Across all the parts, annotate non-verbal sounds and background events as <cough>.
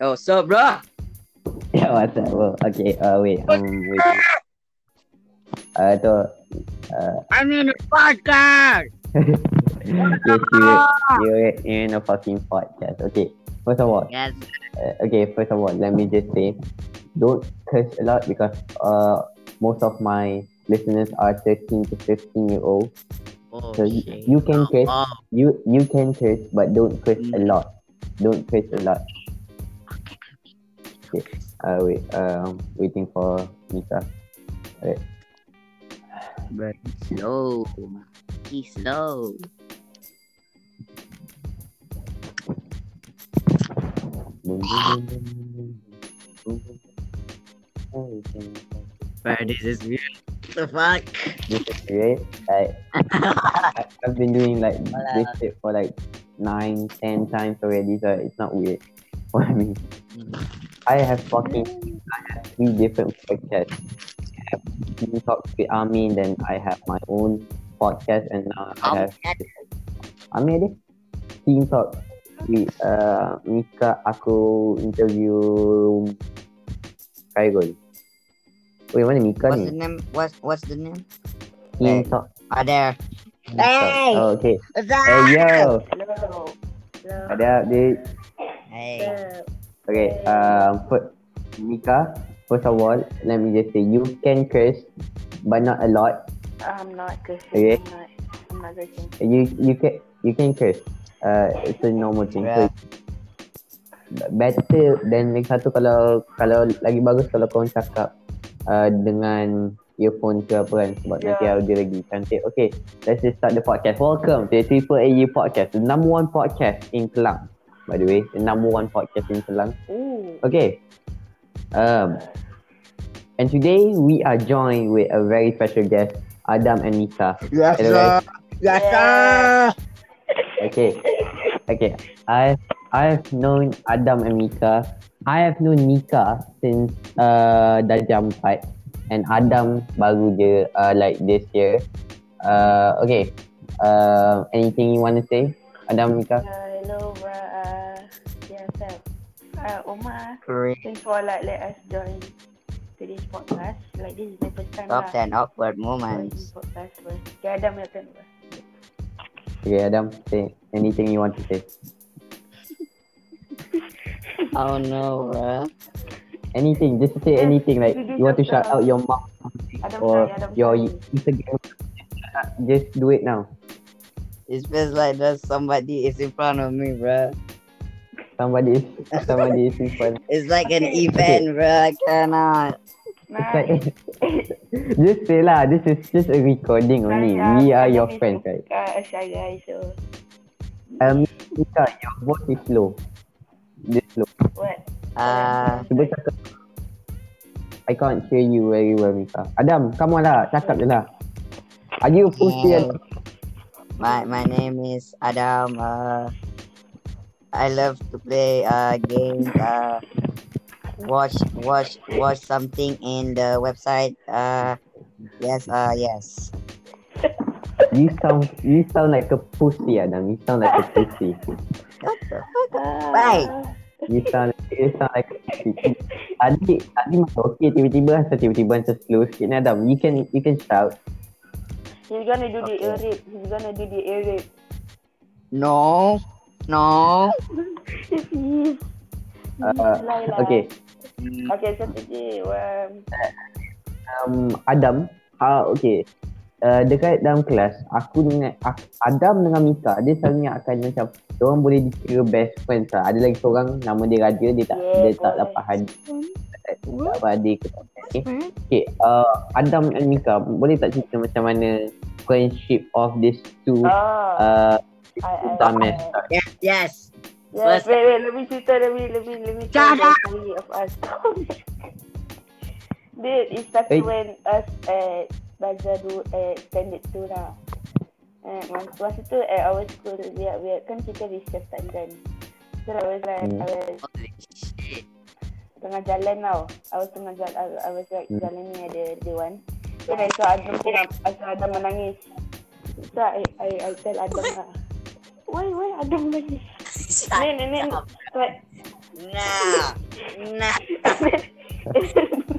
Oh, so bro. Yeah, what's up, bro? Okay, uh, wait, I'm waiting. Uh, tu, uh, I'm in a podcast. <laughs> yes, you, you're, you're in a fucking podcast. Okay, first of all, Yes. uh, okay, first of all, let me just say, don't curse a lot because uh, most of my listeners are 13 to 15 year old. Oh, So you, you can curse, Oh, you you can curse, but don't curse a lot. Don't curse a lot. Okay, uh, wait, um, waiting for Mika. but slow. Be slow. Bro, this is weird. the fuck? This is great. Like, I, <laughs> I've been doing like this shit for like nine, ten times already, so it's not weird. What I mean, I have fucking, I have three different podcasts. I have Team Talks with Armin, then I have my own podcast, and now I have Armin ada Team Talk with uh, Mika aku interview Khairul. Wait, mana Mika What's the name? What's what's the name? Team Hey. Talk. Ah, there. Hey! Oh, okay. What's Hey, yo. Hello. Hello. Ada update. Hey. Okay, um, first, Mika, first of all, let me just say, you can curse, but not a lot. I'm not cursing. Okay. I'm not. I'm not cursing. You you can you can curse. Uh, it's a normal thing. So, better dan lagi satu kalau kalau lagi bagus kalau kau cakap uh, dengan earphone ke apa kan sebab nanti Yeah. audio lagi cantik. Okay, let's just start the podcast. Welcome to the Triple AU podcast, the number one podcast in Kelang. By the way, the number one podcast in Kelang. Ooh. Okay. Um, and today we are joined with a very special guest, Adam and Nika. Yes, sir. Yes, sir. Okay. Okay. I I've known Adam and Mika. I have known Nika since uh darjah 4 and Adam baru je uh, like this year. Uh, okay. Uh, anything you want to say, Adam, Mika? Uh, hello, bro. Uh, yeah, sir. Uh, Omar, Great. thanks for like let us join today's podcast. Like this is my first time Top lah. 10 awkward joining moments. podcast first. Okay, Adam, your turn, bro. Okay, Adam, say anything you want to say. Oh no, bro. Anything, just say anything. Like you want to shout out your mom Adam, or sorry, Adam, your sorry. Instagram. Just do it now. It feels like there's somebody is in front of me, bro. Somebody is somebody is in front. It's like an event, bro. I cannot. It's Nice. <laughs> just say lah. This is just a recording only. Nice, We are your friends, right? Uh, shy guy, so Um, Mika, your voice is slow. This slow. what? Ah, Uh, Cuba cakap. I can't hear you very well, Mika. Adam, come on lah. Cakap je lah. Are you a pussy? Yeah. My my name is Adam. Uh, I love to play uh games. Uh, watch watch watch something in the website. Uh, yes. Uh, yes. You sound you sound like a pussy, Adam. You sound like a pussy. Uh, Bye. You sound you sound like a pussy. Tadi tadi masih okay tiba-tiba asal tiba-tiba slow sikit Adam. You can you can shout. He's gonna do the Okay. ear rape. He's gonna do the ear rape. No. No. <laughs> Please. Uh, Lie lah. okay. Okay, so today, um, um, Adam, uh, okay. Uh, dekat dalam kelas, aku dengan Adam dengan Mika, dia selalunya akan macam orang boleh dikira best friends lah. Ada lagi seorang nama dia Raja, dia tak Yeah, dia tak dapat hadir. Tak dapat hadir ke tak. Okay. okay. Uh, Adam dan Mika, boleh tak cerita macam mana friendship of these two oh, uh, dumbass? Yes. Yes. Yes, First- wait, wait, let me cerita, let me, let me, let me tell the story of us. <laughs> Dude, it started Hey. when us at Bazaar do at Standard 2 lah. Eh, masa, masa tu at our school, we we are, kan kita recess time kan. So I was like, Hmm. I was Holy shit. Tengah jalan tau. I was tengah jalan, I, I was like Hmm. jalan ni ada Dewan. Then I saw Adam I saw Adam menangis. So I, I, I tell Adam lah, why, why Adam menangis? Then, and then, like, Nah. Nah.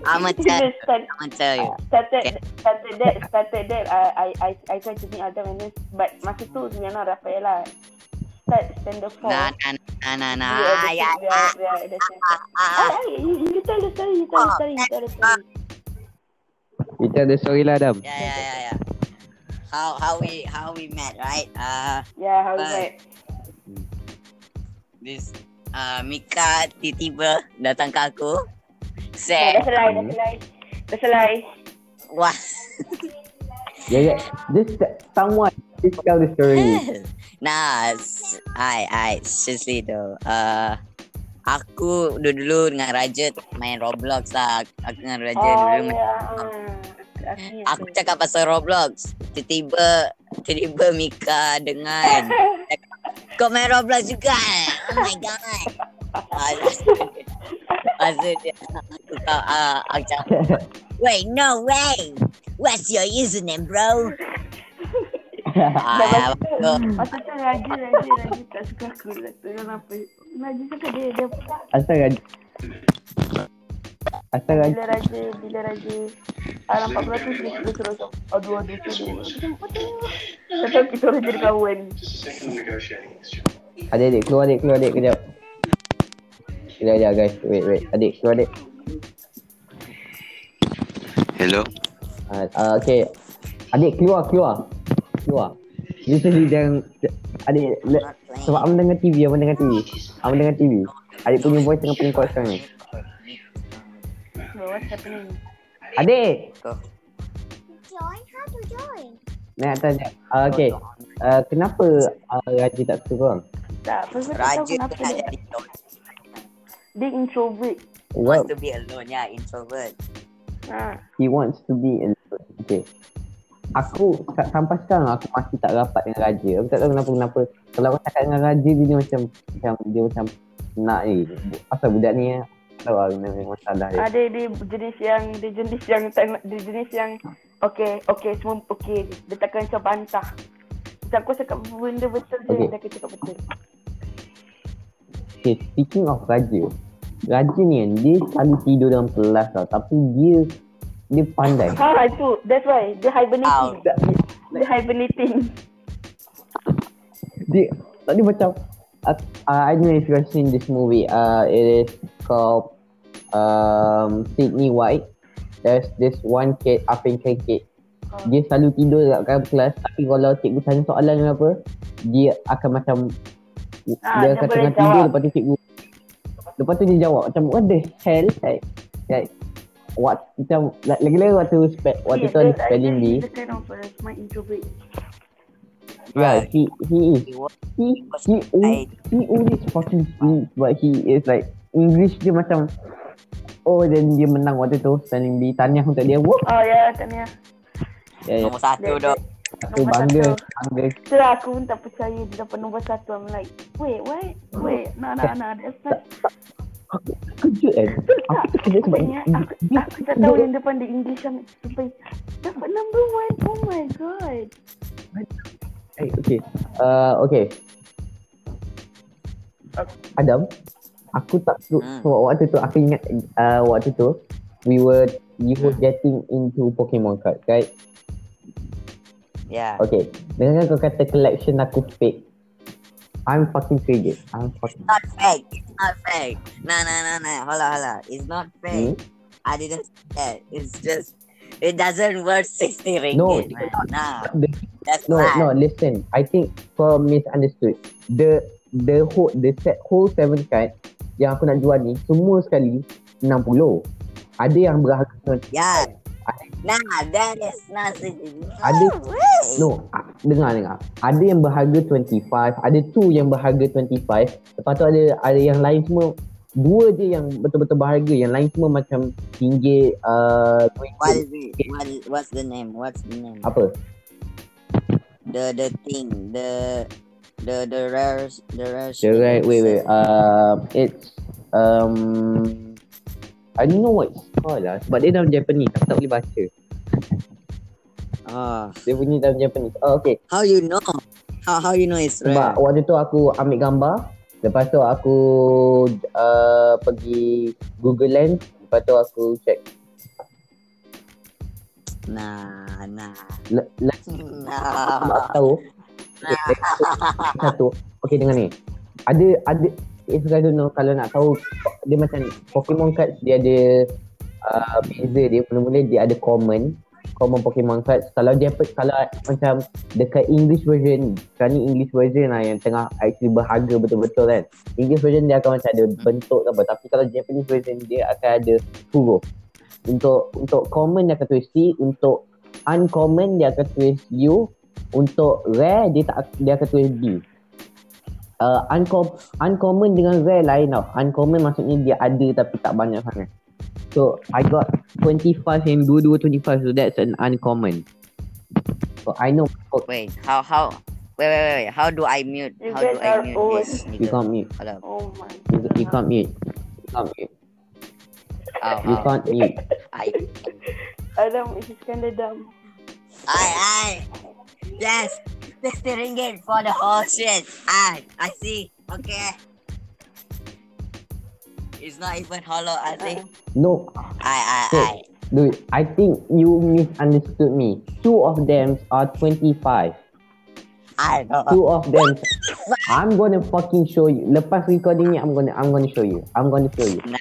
I'ma tell <laughs> you. start, I'ma tell you. started started that started that I I I I tried to meet Adam and then but masa tu Rihanna Rafaela start standard four. Nah, nah, nah, nah, nah. We are the Ah, ya, we are- we are the same. ah, Ah, ah. ah, you, you tell the story, you tell the story, you tell the story. Story lah Adam. Yeah, yeah, yeah, yeah. How how we how we met, right? Uh, Yeah, how is Bye. that? this uh Mika tiba-tiba datang ke aku. Yeah, dah Say, selai, dah selai. Dah selai. wah. Yeah, yeah. Just someone please tell the story. Nah, s- I I seriously though. Uh, aku dulu-dulu dengan Rajat main Roblox lah. Aku dengan Rajat Oh, dulu main ya. Akhirnya Aku tu. cakap pasal Roblox. Tiba-tiba tiba-tiba Mika dengan <laughs> kau main Roblox juga. Oh my god. Maksud dia aku kau uh, aku cakap <laughs> Wait, no way. What's your username, bro? Dah Ah, masa tu, tu Raja, Raja, Raja tak suka aku. Kenapa. Raja cakap dia, dia Asal Raja. Asal Raja. bila Raja, bila Raja ah, nampak beratus dia, dia suruh macam aduh, aduh, tu dia. Macam, apa tu? Tak tahu kita orang jadi kawan. Adik, adik, keluar adik, keluar adik, kejap. Kejap, kejap guys. Wait, wait. Adik, keluar adik. Hello. Uh, okay. Adik, keluar, keluar. Keluar. Usually jangan... Adik, le, sebab Am dengar TV, Am dengar TV. Am dengar TV. Adik punya voice tengah paling kuat sekarang ni. What's happening? Adik! Join? How to join? Atas sekejap. Uh, okay. Uh, kenapa uh, Raji tak suka korang? Tak, pasal tak tahu Raja tu kenapa nak dia, jadi alone. dia introvert. Wants Well, to be alone, yeah, introvert. Ha. he wants to be in... Okay. Aku sa- sampai sekarang aku masih tak rapat dengan Raja. Aku tak tahu kenapa kenapa. Kalau aku cakap dengan Raja dia macam macam dia macam nak ni. Asal budak ni eh. Tahu lah memang masalah dia. Ada dia jenis yang dia jenis yang tak dia jenis yang okey okey semua okey. Dia takkan macam bantah. Macam aku cakap benda betul je Okey. dia akan cakap betul. Okay, speaking of Raja. Raja ni kan, dia selalu tidur dalam kelas tau. Tapi dia, dia pandai. Ha itu that's why dia hibernating. Dia hibernating. Dia, tadi macam, uh, uh, I don't know if you have seen this movie. Uh, it is called um, Sydney White. There's this one kid, Afin Kid. Dia selalu tidur dekat dalam kelas tapi kalau cikgu tanya soalan ke apa, dia akan macam Ah, dia dia akan tengah tidur lepas tu cikgu lepas tu dia jawab macam what the hell like, like what macam like, lagi-lagi waktu spe- waktu tu ada spelling bee He's the kind of uh, smart introvert. yeah he he is He he he, al- he always fucking sleep but he is like English dia macam oh then dia menang waktu tu spelling bee tahniah untuk dia whoop Oh ya, tanya. yeah, yeah. nombor satu dah. aku bangga satu. bangga Itulah aku pun tak percaya dia dapat nombor satu. I'm like, wait, what? Wait, no, no, no. That's not. Kejut kan aku terkejut sebab Aku, aku, dia, aku tak tahu yang depan di English yang sampai dapat number one. Oh my god. Eh, okay. Uh, okay. Adam, aku tak tahu Hmm. so, waktu tu aku ingat uh, waktu tu we were we were getting into Pokemon cards, right? Yeah. Okay. Dengan kau kata collection aku fake. I'm fucking triggered. I'm fucking Not fake. It's not fake. Nah, nah, nah, nah. Hold on, hold on. It's not fake. Hmm? I didn't say that. It's just it doesn't worth sixty ringgit, No. Nah, The- that's No, bad. no, listen. I think kau misunderstood. The the whole the set whole seven card yang aku nak jual ni semua sekali 60. Ada yang berharga 20. Yeah. Nah, that is nothing. Ada-. No, dengar dengar. Ada yang berharga 25, ada two yang berharga 25. Lepas tu ada ada yang lain semua dua je yang betul-betul berharga. Yang lain semua macam tinggi uh, What is it? What is, what's the name? What's the name? apa? The the thing. The the the rare the rare. The right wait wait. Uh, it's um I don't know what it's called lah sebab dia dalam Japanese aku tak boleh baca. Oh, Dia bunyi dalam Japanese. Oh, okay. how you know? How how you know it's Sebab rare? waktu tu aku ambil gambar Lepas tu aku uh, pergi Google Lens. Lepas tu aku check. Nah, nah. Le, le, Nah. aku tahu. Okay, <laughs> satu. Okay dengar ni. Ada ada if you guys don't know kalau nak tahu dia macam Pokemon cards dia ada uh, beza dia mula-mula dia ada common common Pokemon cards kalau dia kalau macam dekat English version sekarang ni English version lah yang tengah actually berharga betul-betul kan. English version dia akan macam ada bentuk apa tapi kalau Japanese version dia akan ada huruf untuk untuk common dia akan tulis C untuk uncommon dia akan tulis U untuk rare dia tak dia akan tulis B uh, uncom- uncommon dengan rare lain tau uncommon maksudnya dia ada tapi tak banyak sangat So I got 25 yang dua-dua 25 so that's an uncommon. So I know oh, Wait, how how wait wait wait, wait. how do I mute? You How do I mute old. this you can't mute. Hello. Oh my You, you can't mute. You can't mute. How, You how? can't mute. I Adam is kinda dumb. I I yes, 60 ringgit for the whole shit. I I see. Okay. It's not even hollow, I uh-uh. think. No, I I Wait. I dude. I think you misunderstood me. Two of them are 25. I know. Two of them. I'm gonna fucking show you. Lepas recording ni, I'm gonna I'm gonna show you. I'm gonna show you. Nah.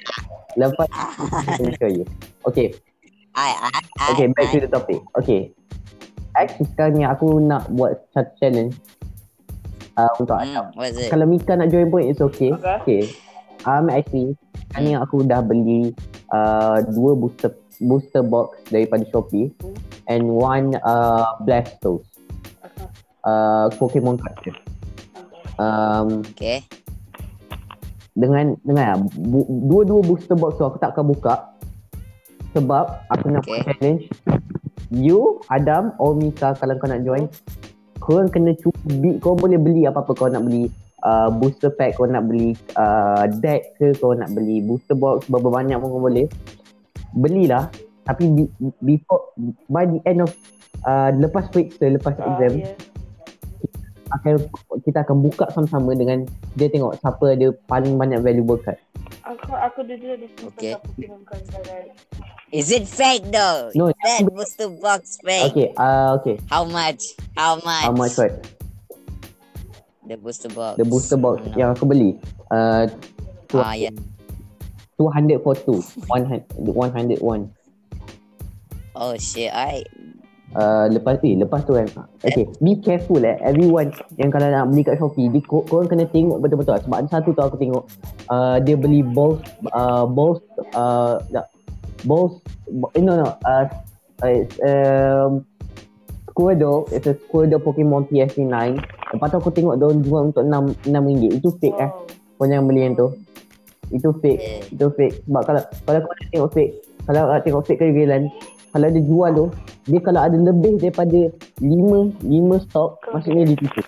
Lepas <laughs> I'm gonna show you. Okay. I I I Okay, back I, to the topic. Okay. Actually sekarang ni aku nak buat satu challenge. Uh, untuk Adam. Hmm, it? Kalau Mika nak join pun it's okay. Okay. Okay. Um actually sekarang ni aku dah beli uh, dua booster booster box daripada Shopee Hmm. and one uh, Blastoise. Okay. Uh, Pokemon card. Um, Okay. dengan dengan bu, dua-dua booster box tu aku tak akan buka sebab aku nak Okay. buat challenge you Adam or Mika kalau kau nak join korang kena cuba kau boleh beli apa-apa kau nak beli uh, booster pack kau nak beli uh, deck ke kau nak beli booster box berapa banyak pun kau boleh belilah tapi be, before by the end of uh, lepas week lepas Ah, exam yeah. akan kita akan buka sama-sama dengan dia tengok siapa ada paling banyak valuable card Aku aku dulu sini Okay. Pokemon kan right. Is it fake though? No, Is that booster box fake? Okay, uh, okay. How much? How much? How much what? The booster box. The booster box No. yang aku beli. Uh, tu- Ah yeah. 200 for two. 100, 101. Oh shit. I Uh, lepas eh, lepas tu kan. Okay, be careful eh. Everyone yang kalau nak beli kat Shopee, di, kor- korang kena tengok betul-betul. Sebab ada satu tu aku tengok. Uh, dia beli balls, uh, balls, uh, tak, balls, eh, no no. Uh, it's, um, Squirtle, it's a Squirtle Pokemon PS9. Lepas tu aku tengok dia jual untuk 6, 6 ringgit. Itu fake eh. Wow. Kau jangan beli yang tu. Itu fake. Yeah. Itu fake. Sebab kalau kalau kau nak tengok fake, kalau nak tengok fake keregelan, kalau dia jual tu, dia kalau ada lebih daripada 5 5 stok, maksudnya dia tipu.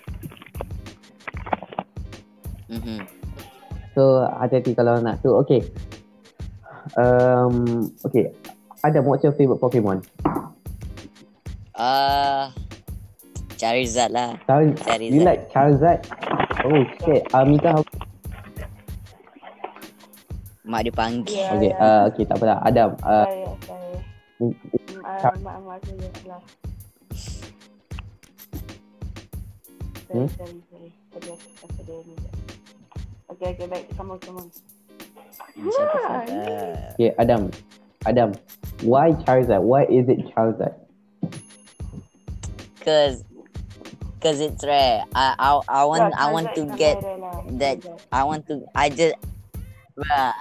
mm-hmm. So hati-hati kalau nak tu. Okay. Um, okay. Adam, what's your favorite Pokemon? Uh Charizard lah. Char- Charizard. you like Charizard? Oh shit. Uh, Mika, how- Mak dia panggil. Yeah, okay. yeah. Uh, okay, tak apa Adam, uh, Saya, saya. mm, Ah, mak mak saya lah. Hmm? Sorry, sorry, sorry. Tadi aku kata dia ni. Okay, okay, baik. Come on, come on. Fuck up. okay, Adam. Adam, why Charizard? Why is it Charizard? Cause Cause it's rare. I I, I want Yeah, I want to get that I want to I just bruh,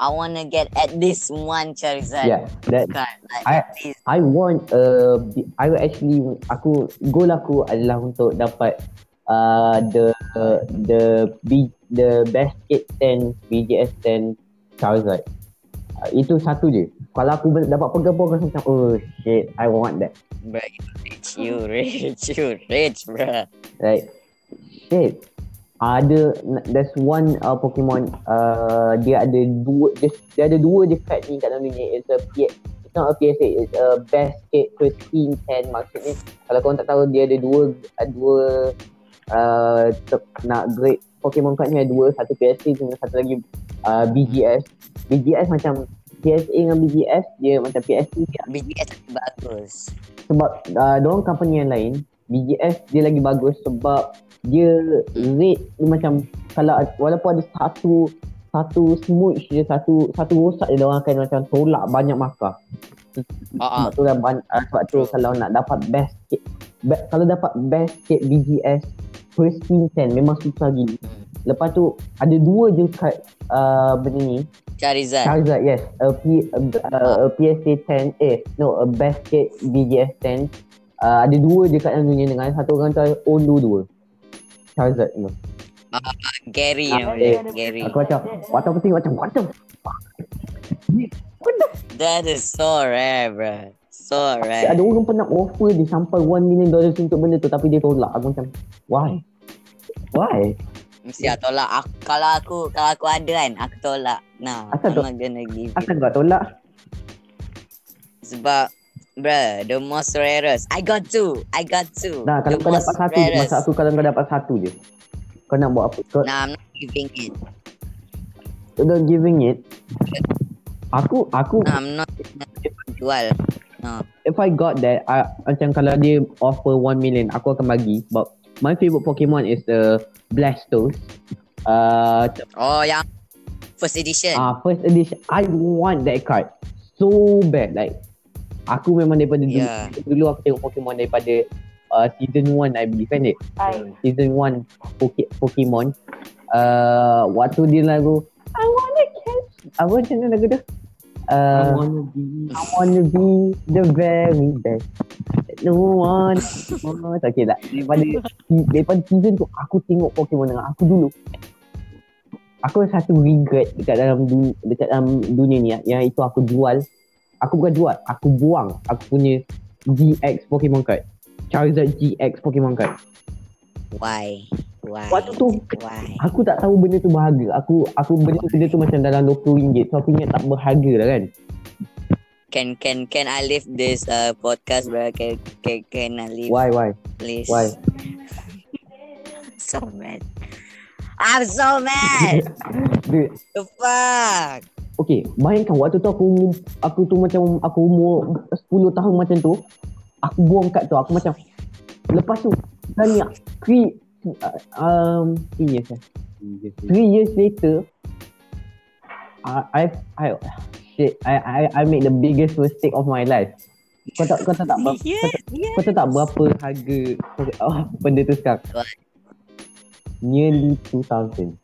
I want to get at least one Charizard Yeah, that card. Like I-. I want uh I will actually aku goal aku adalah untuk dapat uh the the B the best kit 10 BGS 10 Charizard. Uh, itu satu je. Kalau aku dapat pegang pun aku rasa macam oh shit I want that. You rich, you rich, you rich, bruh. Like shit. Ada there's one uh, Pokemon uh, dia ada dua dia, dia ada dua je card ni kat dalam ni. It's a P it's not a PSA, it's a best kit pristine 10 maksudnya kalau korang tak tahu dia ada dua dua uh, nak grade Pokemon card ni ada dua, satu PSA dengan satu lagi uh, BGS. BGS macam PSA dengan BGS dia macam PSA dia BGS lagi bagus. sebab uh, dorang company yang lain BGS dia lagi bagus sebab dia rate dia macam kalau walaupun ada satu satu smooch je satu satu rosak je orang akan macam tolak banyak markah Ah, ah. sebab tu ban- uh, sebab tu kalau nak dapat best kit be- kalau dapat best kit BGS first team 10 memang susah gila Hmm. lepas tu ada dua je kat uh, benda ni Charizard. Charizard, yes. A, P, a, a, a PSA 10, eh, no, a basket BGS 10. Uh, ada dua je kat dalam dunia dengan satu orang tu own dua-dua. Charizard tu. Gary. Ah, nama eh, dia. Gary. Aku macam, what aku tengok macam, what the That is so rare, bro. So rare. Ada orang pernah offer dia sampai 1 million dollars untuk benda tu tapi dia tolak. Aku macam, why? Why? Mesti aku tolak. Aku, kalau aku kalau aku ada kan, aku tolak. Nah, Asal I'm not gonna give Asal kau tolak? Sebab, bruh, the most rarest. I got two. I got two. Nah, kalau the kau dapat satu rarest. masa aku kalau kau dapat satu je. Kau nak buat apa? Kau Nah, I'm not giving it. kau not giving it. Aku, aku, Nah, I'm not jual. No. if I got that, I, macam kalau dia offer 1 million, aku akan bagi sebab my favorite Pokemon is the Blastoise. Uh, Oh, yang first edition. uh, first edition. I want that card so bad. Like, aku memang daripada dulu, Yeah. dulu aku tengok Pokemon daripada uh, season 1 I believe kan. Season 1 Poke- Pokemon. Uh, waktu dia lagu I wanna catch. Apa macam mana lagu dia? Uh, wanna be I wanna be the very best. No one. Oh, okay tak. Daripada daripada season tu aku tengok Pokemon dengan aku dulu. Aku ada satu regret dekat dalam du, dekat dalam dunia ni yang itu aku jual. Aku bukan jual, aku buang aku punya GX Pokemon card. Charizard GX Pokemon card. Why? Why? Waktu tu Why? aku tak tahu benda tu berharga. Aku aku benda tu, benda tu macam dalam RM20. So aku ingat tak berharga lah kan. Can can can I leave this uh, podcast, bro? Can can, can I leave, Why why? please? Why? so mad. I'm so mad. <laughs> Dude, The fuck? Okay, bayangkan waktu tu aku umur, aku tu macam aku umur 10 tahun macam tu. Aku buang kad tu, aku macam lepas tu uh, um three years eh. Three years later I I I shit I I I made the biggest mistake of my life. Kau tak kau tak tak Yeah, kau, tak, <laughs> yeah. kau tak tak berapa harga oh, benda tu sekarang. Nearly 2000.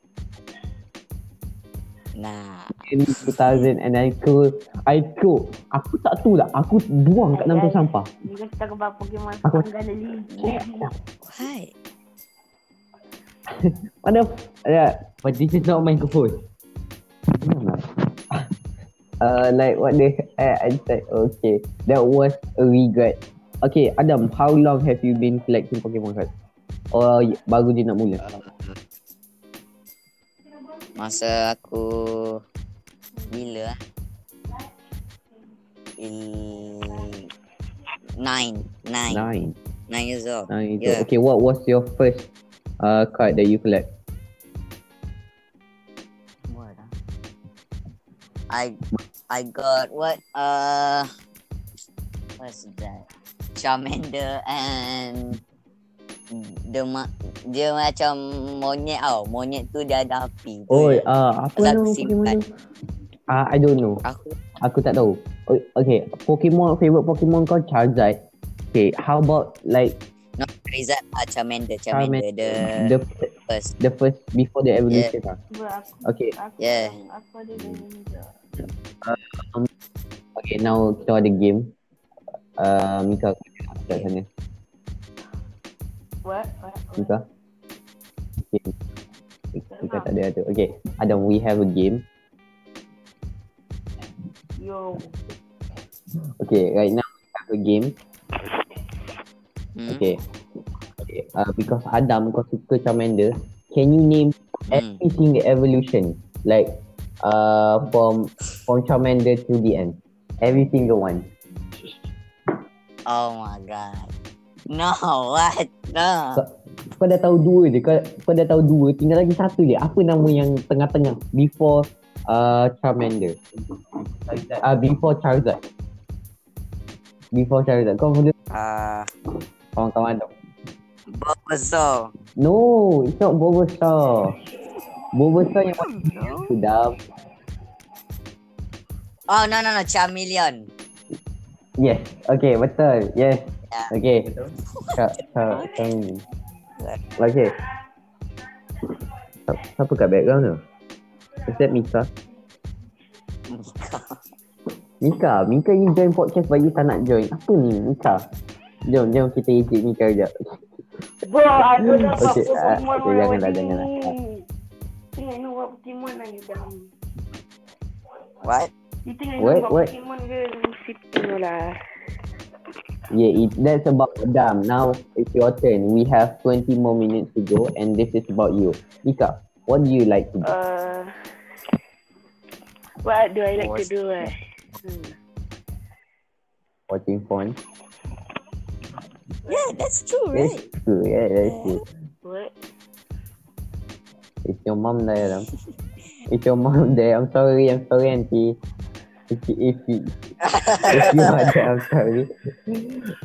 Nah. Nearly 2000 and I go I go aku tak tahu lah aku buang kat dalam tu sampah. You guys talk about Pokemon Aku- finally. Why? <laughs> Mana But this is not microphone <laughs> uh, like what they I, I said okay. That was a regret. Okay Adam how long have you been collecting Pokemon cards? Or y- baru je nak mula? Masa aku bila ah? Il... Nine, nine, nine. Nine years old. nine Yeah. okay what was your first uh, card that you collect What? ah? I I got what? Uh, what's that? Charmander and the ma- dia macam monyet tau. Monyet tu dia ada api. Oh je. uh, apa nama Pokemon tu uh, I don't know Aku aku tak tahu okay Pokemon favorite Pokemon kau Charizard okay how about like Charizard ah Charmander, Charmander, Charmander the the first. the first before the evolution yeah. Aku, okay aku, Yeah. aku ada Greninja. Okay, now kita ada game. Uh, Mika kat sana. What? What? what? Mika. Okay. Mika tak ada tu. Okay, Adam, we have a game. Yo. Okay, right now we have a game. Hmm? Okay. Okay, uh, because Adam kau suka Charmander, can you name Hmm. every single evolution? Like, uh, from from Charmander to the end. Every single one. Oh my god. No, what? No. kau dah tahu dua je. Kau, kau dah tahu dua, tinggal lagi satu je. Apa nama yang tengah-tengah before uh, Charmander? Uh, before Charizard. Before Charizard. Kau boleh Uh, kawan-kawan tu. Bulbasaur. No, it's not Bulbasaur. Bulbasaur yang No. sudah. Oh, no, no, no. Charmeleon. Yes. Okay, betul. Yes. Ya. Okay. Kak, kak, <laughs> kami. Okay. Siapa- kat background tu? Is that Mika? Mika, Mika you join podcast you tak nak join. Apa ni Mika? Jom, jom kita ejek Mika sekejap. Bro, aku dah buat Okay, Pokemon okay, janganlah, warna janganlah. ni. Tengok ni buat Pokemon lah you dah. What? You tengok What, ni buat what? Pokemon ke Sipping lah. Yeah, it, that's about Adam. Now it's your turn. We have 20 more minutes to go and this is about you. Mika, what do you like to do? Uh, what do I like to Watch. do eh? Hmm. Watching porn? Yeah, that's true, right? That's right? true, yeah, that's true. What? It's your mom there, Adam. It's your mom <laughs> there. I'm sorry, I'm sorry, auntie. If you, if you, if you are there, I'm sorry.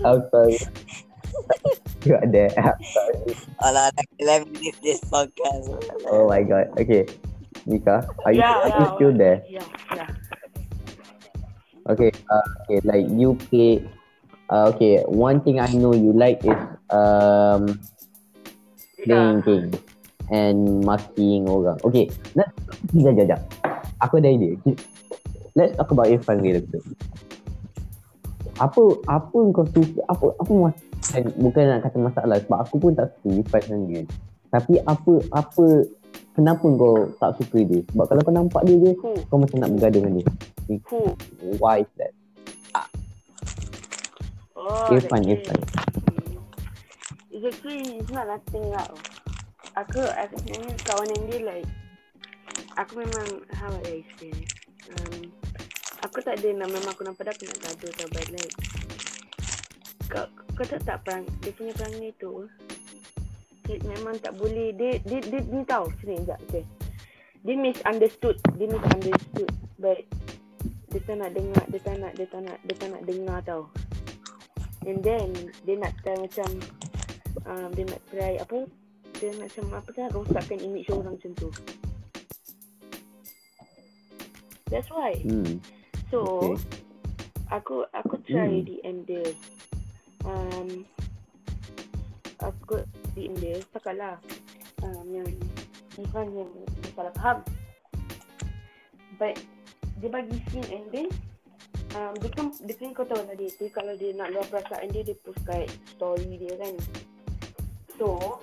I'm sorry. You are there. I'm sorry. Alah, let me leave this podcast. Oh my god. Okay. Mika, are you, yeah, are yeah, you still there? Yeah, yeah. Okay, uh, okay, like you play. Uh, okay, one thing I know you like is um playing Yeah. game and making orang. Okay, let's jap jap jap. Aku ada idea. Let's talk about Irfan real quick. Apa apa kau suka apa apa mas bukan nak kata masalah sebab aku pun tak suka Irfan sangat. Tapi apa apa kenapa kau tak suka dia? Sebab kalau kau nampak dia je kau macam nak bergaduh dengan dia. Why is that? Oh, Irfan, that Irfan. Hmm. Exactly, it's not nothing lah. Aku, aku sebenarnya kawan yang dia like, aku memang, how would I say, um, aku tak ada nak, memang aku nampak dia aku nak gaduh tau, but like, kau, kau tak tak perang, dia punya perangai tu, dia memang tak boleh, dia, dia, dia, dia, ni tahu, sini, sekejap, okay. Dia misunderstood, dia misunderstood, but, dia tak nak dengar, dia tak nak, dia tak nak, dia tak nak dengar tau. And then dia nak try macam um, dia nak try apa dia nak macam apa tu rosakkan image orang macam tu. That's why. Hmm. So Okay. aku aku try Hmm. DM dia. Um, aku DM dia cakap lah um, yang Ivan yang salah faham. But dia bagi scene and then um, dia kan dia kan kau tahu lah dia, dia kalau dia nak luar perasaan dia dia post kat story dia kan. So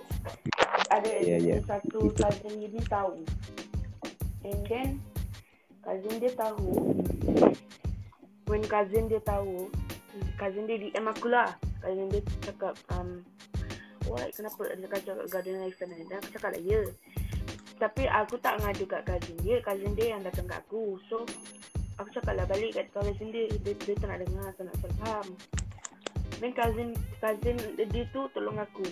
ada Ya, ya. satu Itu. cousin dia, dia tahu. And then cousin dia tahu when cousin dia tahu cousin dia DM aku lah cousin dia cakap um, Why kenapa dia cakap garden life sana dan aku cakap lah ya tapi aku tak ngadu kat cousin dia cousin dia yang datang kat aku so aku cakap lah balik kat cousin dia dia, dia tak nak dengar tak nak faham. Then cousin cousin dia tu tolong aku.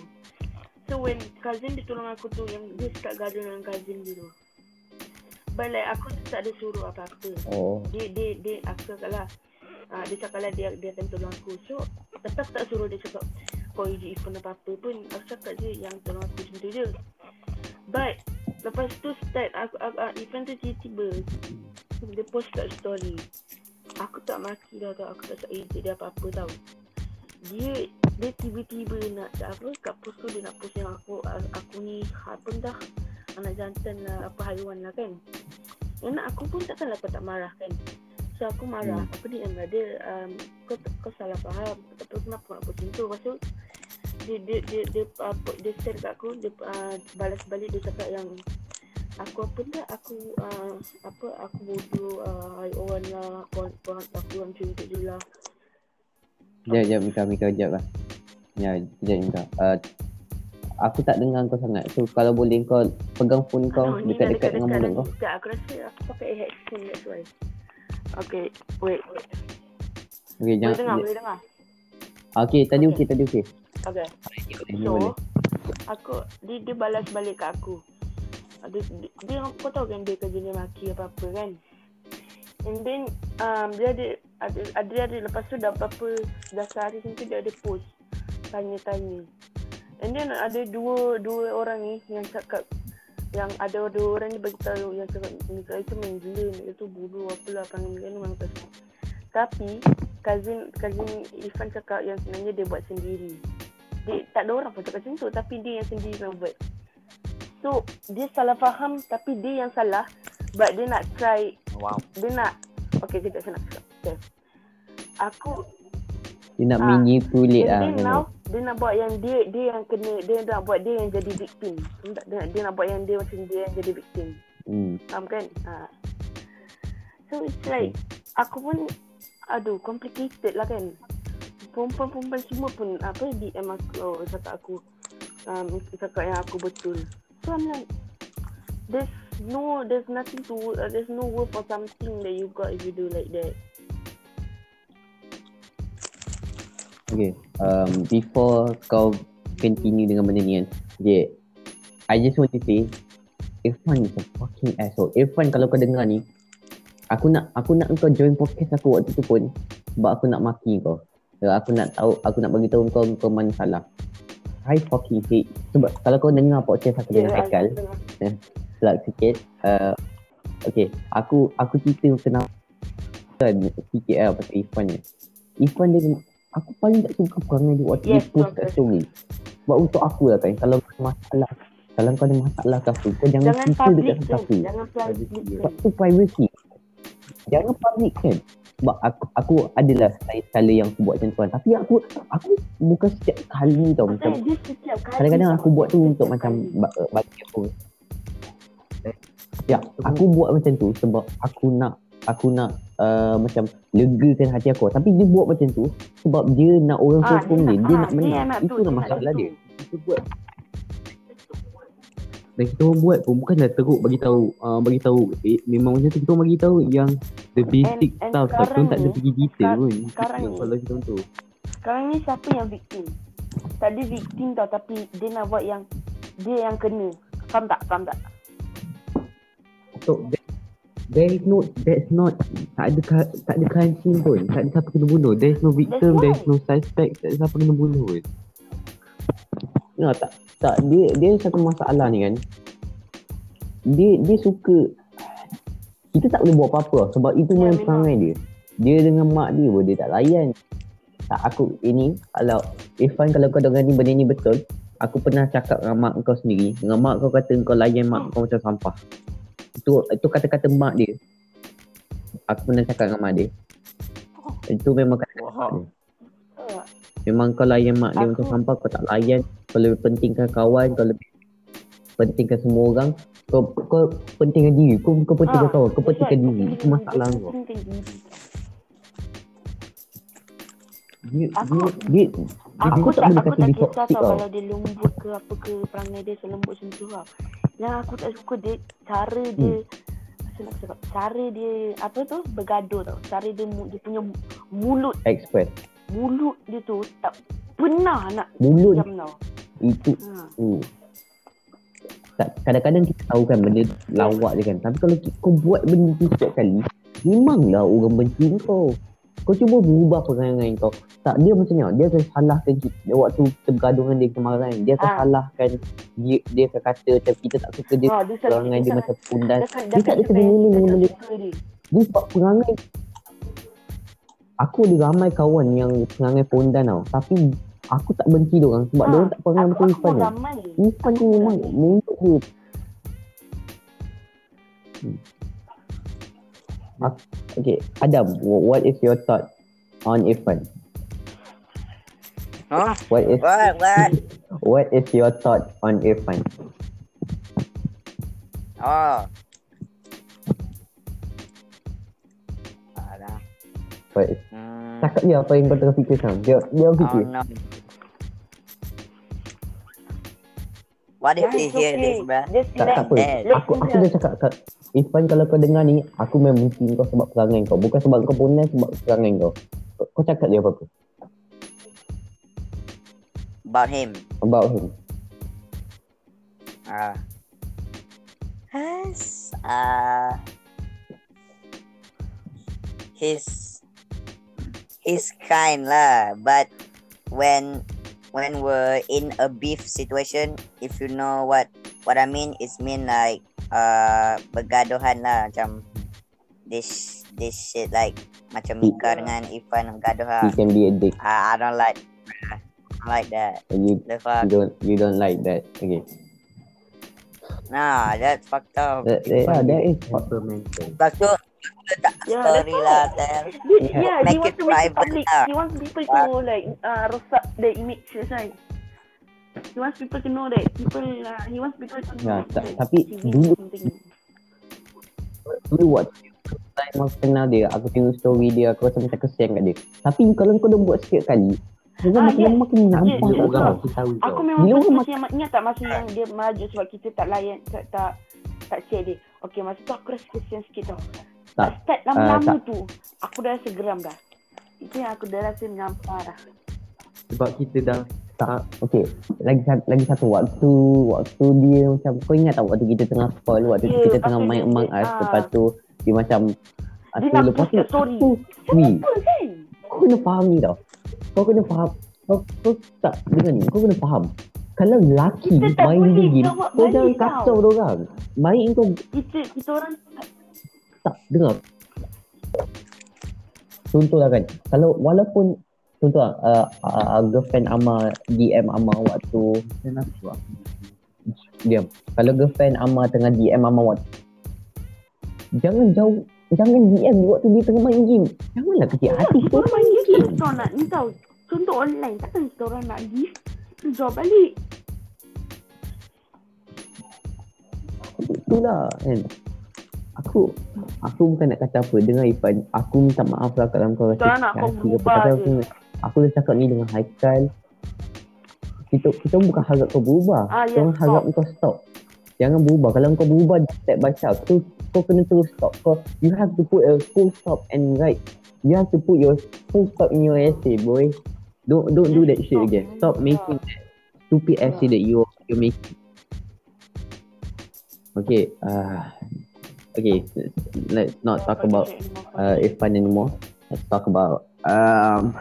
So when cousin dia tolong aku tu yang dia start gaduh dengan cousin dia tu. But like aku tak ada suruh apa-apa. Oh. dia dia dia aku cakap lah. Uh, dia cakap lah dia dia akan tolong aku. So tetap tak suruh dia cakap kau iji phone apa-apa pun. Aku cakap je yang tolong aku macam tu je. But lepas tu start aku, aku uh, event tu tiba-tiba dia post kat story. Aku tak maki dah tau. Aku tak tak ejek dia apa-apa tau. Dia dia tiba-tiba nak apa kat post tu dia nak post yang aku aku ni apa dah. Anak jantan lah apa haiwan lah kan. Yang nak aku pun takkanlah kau tak marah kan. So aku marah, Hmm. aku DM lah dia um, kau, kau salah faham, tak tahu kenapa nak post macam tu. Lepas tu dia dia dia dia, uh, dia share kat aku, dia uh, balas balik dia cakap yang aku apa tak aku uh, apa aku bodoh uh, orang lah kau kau aku orang macam tu je lah Sekejap, sekejap Mika, Mika, sekejap lah. Ya, sekejap Mika. Uh, aku tak dengar kau sangat. So, kalau boleh kau pegang phone kau Aduh, ni dekat-dekat dah dengan mulut kau. Tak, aku rasa aku pakai headphone that's why Okay, wait, wait. Okay, Boleh jangan. dengar, boleh dengar Okay, tadi Okay. okey, tadi okey. Okay Ini So, boleh. aku dia dia balas balik kat aku. Dia, dia, kau tahu kan dia kerja dia maki apa apa kan. And then um, dia ada ada ada, ada lepas tu dah berapa dah sehari tu dia ada post tanya-tanya. And then ada dua dua orang ni yang cakap yang ada dua orang ni bagi tahu yang cakap ni itu main gila ni itu bulu apalah panggil dia memang tak. Tapi cousin cousin Irfan cakap yang sebenarnya dia buat sendiri. Dia tak ada orang pun cakap macam tu tapi dia yang sendiri yang buat. So dia salah faham tapi dia yang salah but dia nak try Wow. dia nak okay kejap saya nak cakap. Okay. Aku Dia nak Ah. manipulate lah. And then kan. now dia nak buat yang dia dia yang kena dia nak buat dia yang jadi victim. Dia, nak- dia, nak- dia buat yang dia macam dia yang jadi victim. Hmm. Faham kan? Ha. So it's like aku pun aduh complicated lah kan. Perempuan-perempuan semua pun apa DM aku oh, cakap aku um, cakap yang aku betul. So I'm like there's no there's nothing to uh, there's no worth for something that you got if you do like that. Okay. Um, before kau continue dengan benda ni kan. Okay. I just want to say Irfan is a fucking asshole. Irfan kalau kau dengar ni aku nak aku nak kau join podcast aku waktu tu pun sebab aku nak maki kau. Aku nak tahu aku nak bagi tahu kau kau mana salah. I fucking hate sebab kalau kau dengar podcast aku dengan Haikal selak sikit uh, okay aku aku cerita kenapa kan sikit lah pasal Irfan ni. Irfan dia aku paling tak suka perangai dia waktu Yes, dia post kat story sebab untuk aku lah kan kalau ada masalah kalau kau ada masalah ke apa kau jangan, Jangan cerita dekat siapa Jangan public tu. sebab tu privacy. Jangan public kan sebab aku aku adalah style yang aku buat macam tu kan. Tapi aku aku bukan setiap kali tau macam Macam dia kadang-kadang aku buat tu untuk macam uh, bagi aku. Ya aku buat macam tu sebab aku nak aku nak uh, macam legakan hati aku. Tapi dia buat macam tu sebab dia nak orang Ah, sokong dia dia ah, nak menang. yang nak itu tu, lah dia nak masalah tu. dia. Kita buat dan kita orang buat pun bukanlah teruk bagi tahu uh, bagi tahu eh, memang macam tu kita orang bagi tahu yang the basic and stuff tapi sekarang kita tak ada pergi detail pun sekarang ni, kalau kita tu Sekarang ni siapa yang victim? Tak ada victim tau tapi dia nak buat yang dia yang kena. Faham tak? Faham tak? So there, there is no that's not tak ada tak ada scene pun. Tak ada siapa kena bunuh. There is no victim, That's there is no suspect, tak ada siapa kena bunuh pun. No, tak tak dia dia satu masalah ni kan. Dia dia suka kita tak boleh buat apa-apa sebab itu Ya, memang perangai dia. Dia dengan mak dia pun dia tak layan. Tak aku ini kalau Irfan kalau kau dengar ni benda ni betul, aku pernah cakap dengan mak kau sendiri. Dengan mak kau kata kau layan mak kau macam sampah. Itu itu kata-kata mak dia. Aku pernah cakap dengan mak dia. Itu memang kata mak dia. Memang kau layan mak dia Aku- macam sampah, kau tak layan. Kau lebih pentingkan kawan, kau lebih pentingkan semua orang. Kau kau pentingkan diri. Kau kau pentingkan Ah, kawan, kau pentingkan diri. Itu masalah Dia kau. Dia Aku- dia dia Aku kau tak tak, boleh aku kata tak dia kisah tau tau. kalau dia lembut ke apa ke perangai dia selembut macam tu tau. Yang aku tak suka dia cara dia Hmm. macam nak cakap cara dia apa tu bergaduh tau. Cara dia dia punya mulut Express. Mulut dia tu tak pernah nak Mulut diam tau. itu Ha. Hmm. Tak, kadang-kadang kita tahu kan benda lawak je kan. Tapi kalau kau buat benda tu setiap kali, memanglah orang benci kau. Kau cuba berubah perangai kau. Tak, dia macam ni. Dia akan salahkan kita. Dia waktu kita bergaduh dengan dia kemarin. Dia akan Ah. salahkan. Dia, dia akan kata macam kita tak suka dia. Ha, dia perangai dia salah- macam pundas. Dia tak ada kena-mengena dengan benda. dia. Dia sebab perangai. Aku ada ramai kawan yang perangai pondan tau. Tapi aku tak benci dia orang. Sebab Ha, dia orang tak perangai aku, macam pun ni. Irfan tu memang mulut dia. Hmm. Okay, Adam, wh- what is your thought on Irfan? Huh? What is What? What? <laughs> what is your thought on Irfan? Oh. Is, Hmm. cakap je apa yang kau tengah fikir sekarang. Dia dia Oh fikir. no. What if he It's hear this, bruh? Just Tak, tak apa. Eh, Aku aku dah cakap kat Irfan kalau kau dengar ni, aku memang benci kau sebab perangai kau. Bukan sebab kau pondan sebab perangai kau. Kau, cakap dia apa-apa About him. about him. Ah. Has uh he's he's kind lah, but when when we're in a beef situation, if you know what what I mean, it's mean like uh bergaduhan lah macam this this shit like macam Mika dengan Ifan gaduh lah. He can be a dick. I, I don't like I don't like that. And you, The you fuck. don't you don't like that. Okay. Nah, that's fucked up. That, that, yeah, that is Temperamental. Lepas tu letak Yeah, story lah. Dia, Yeah. yeah, Make he wants it to make it private public. lah. He wants people to like uh, rosak the image that's right. He wants people to know that people uh, he wants people to know Yeah, that tapi dulu- something. dulu waktu time aku kenal dia, aku tengok story dia, aku rasa macam kesian kat dia. Tapi kalau kau dah buat sikit kali, kau Ah, makin yes. makin nampak Yes, orang yes. aku tahu Aku memang Bila masa, orang masa yang ingat tak masa yang dia maju sebab kita tak layan tak tak tak share dia. Okay masa tu aku rasa kesian sikit tau. Tak. Start lama-lama tak. tu aku dah rasa geram dah. Itu yang aku dah rasa menyampah dah. Sebab kita dah tak, okay. Lagi lagi satu waktu, waktu dia macam, kau ingat tak waktu kita tengah call, waktu Ya, kita tengah main Among Us, ah. lepas tu dia macam, Dia aku nak lepas tu, story. aku, kan? kau kena faham ni tau. Kau kena faham. Kau, kau tak dengar ni. Kau kena faham. Kalau lelaki main dia game, kau jangan kacau orang. Main kau Kita kita orang tak dengar. Contoh lah kan. Kalau walaupun contoh lah, uh, uh, girlfriend Ama DM Ama waktu diam. Kalau girlfriend Ama tengah DM Ama waktu jangan jauh jangan DM dia waktu dia tengah main game. Janganlah kecil hati kita kau orang main game orang nak ni tau. Contoh online takkan kita orang nak give jawab balik. Itulah kan. Aku aku bukan nak kata apa dengan Ifan. Aku minta maaf lah kalau kau rasa nak kau berubah apa. je. Aku, aku dah cakap ni dengan Haikal. Kita kita bukan harap kau berubah. Ah, Kita yes, orang harap kau stop. Jangan berubah. Kalau kau berubah step by step, tu kau kena terus stop. Kau you have to put a full stop and right. You have to put your full stop in your essay, boy. Don't don't do that shit Stop, again. Stop making that stupid essay that you you're making. Okay, uh, okay. Let's, not talk about uh, Irfan anymore. Let's talk about um.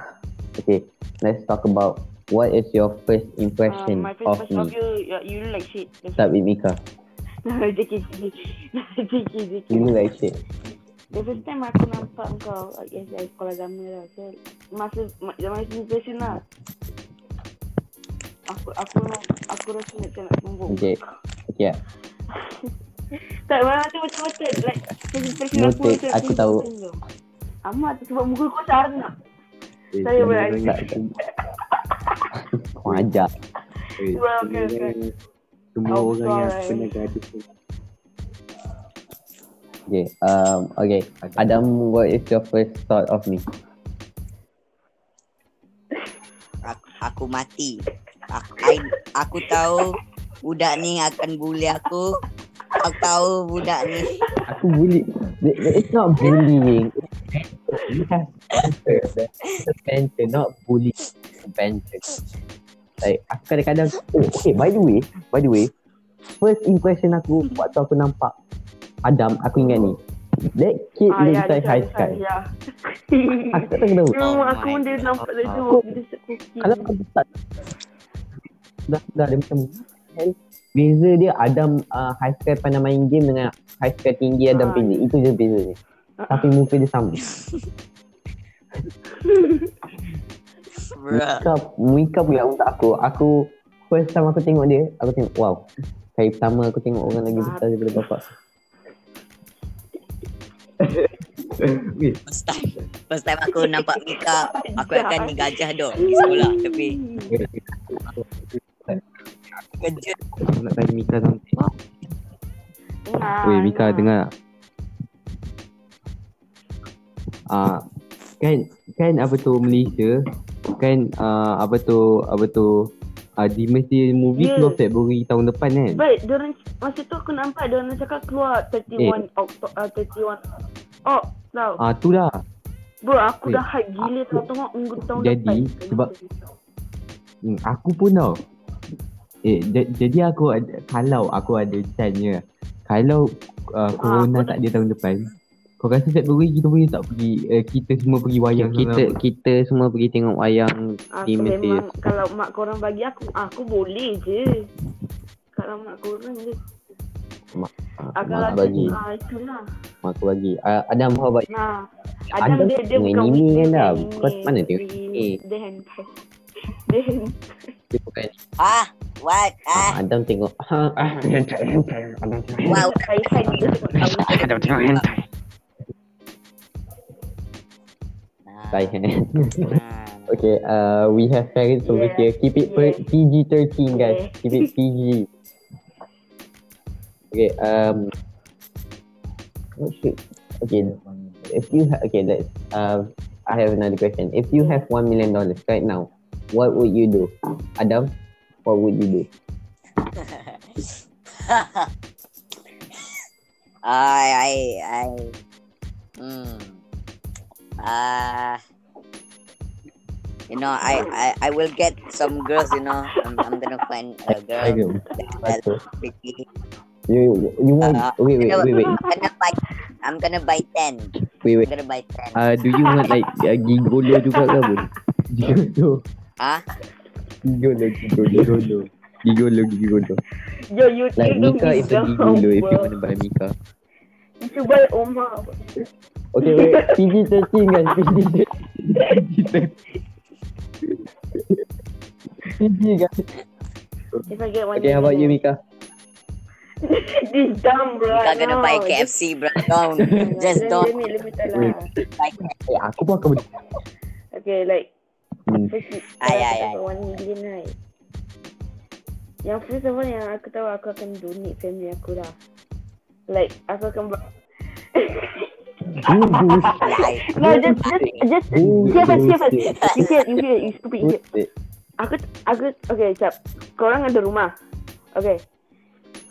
Okay, let's talk about what is your first impression Uh, my first of impression of me. you, you, you look like shit. Start with Mika. JK, JK. JK, JK. You look like shit. The first time aku nampak kau uh, yes, dari sekolah agama lah. So, masa ma- zaman impression lah. Aku aku aku rasa macam nak sombong. Okay. Okay. <laughs> Tak macam macam macam like impression aku Noted, aku tahu. Amat sebab muka kau sarang nak. Saya berani. Kau ajar. Well, okay, okay. Semua Oh, orang yang pernah gaduh tu. Okay. Um. Okay. Adam, what is your first thought of me? Aku, aku mati. Aku, I, aku tahu budak ni akan bully aku. Aku tahu budak ni. Aku bully. It's not bullying. You have banter, not bully. Banter. Like, aku kadang-kadang, oh, okay, by the way, by the way, first impression aku waktu aku nampak Adam, aku ingat ni. That kid Ah, looks ya, high sky. Ya. Aku tak tahu. Memang Oh aku pun dia nampak dia tu Aku-. Kalau kau tak dah dah dia macam beza dia Adam uh, high sky pandai main game dengan high sky tinggi Adam Ah. pendek. Itu je beza dia. Tapi muka dia sama. Bruh. Mika, Mika pula untuk aku. Aku first time aku tengok dia, aku tengok wow. Kali pertama aku tengok orang lagi besar daripada bapak. First time. First time aku nampak Mika, aku akan ni gajah dong di sekolah. Tapi kerja Aku nak tanya Mika something. Dengar, Weh Mika dengar tak? Ah, kan kan apa tu Malaysia kan ah, apa tu apa tu ah, di Malaysia movie Yeah. keluar Februari tahun depan kan? Baik, diorang, masa tu aku nampak diorang cakap keluar 31 Oktober, uh, 31 Oh, tau. Ah tu lah. Bro, aku Eh. dah hype gila tau tengok minggu tahun Jadi, depan. sebab- Hmm, aku pun tau. Eh, j- jadi aku ada, kalau aku ada chance kalau uh, corona aku tak ada tahun depan, kau rasa Februari kita boleh tak pergi, uh, kita semua pergi wayang kita kita semua pergi tengok wayang Aku di Mesir. memang kalau mak korang bagi aku, aku boleh je. Kalau mak korang je. Ah, kalau Mak bagi, Ah, itulah. mak aku bagi. Uh, Adam how about Nah, Adam Adam dia, dia bukan weak kan dah. anime. Kau mana tengok Dia- anime? Dia hentai. <laughs> Dia hentai. Dia bukan Ah, what? ah. Ah, Adam tengok ah, ah, hentai, hentai. Adam tengok wow. Hentai kan dia tengok tahu. <laughs> Adam tengok hentai. Nah, Tai hand. nah. Okay, uh, we have parents over Yeah. here. Keep it per- Yeah. PG-13 guys. Yeah. Keep it PG. <laughs> Okay, um, what should, okay, if you, ha- okay, let's, um, I have another question. If you have one million dollars right now, what would you do? Adam, what would you do? <laughs> I, I, I, hmm. Uh, you know, I, I, I will get some girls. You know, I'm, I'm gonna find a girl Okay. that's Okay. pretty. You, you want, Uh, wait, wait, wait, wait, I'm gonna buy. I'm gonna buy ten. wait, wait. I'm gonna buy ten. Uh, do you want like uh, gigolo juga ke? <laughs> Gigolo. Ah, Gigolo, gigolo. Gigolo. Gigolo, gigolo. Yo, you Like think Mika is a gigolo if you want to buy Mika. You should buy Omar. Okay, wait, <laughs> PG-13 guys, PG-13. PG guys. If I get one Okay, how about you. Mika? <laughs> This dumb, bro. Mika gonna no. buy KFC, bro. Don't, <laughs> just don't Let me, let me tell lah. buy Eh, aku pun akan beli. Okay, like, Hmm. first, Ay, kalau ay, aku ay. dapat one million, right? Yang first of all, yang aku tahu, aku akan donate family aku lah. Like, aku akan buat... no, just, just, just, hear hear bullshit. You hear, you hear, you stupid idiot. Bullshit. Aku, aku, okay, cap. Korang ada rumah. Okay.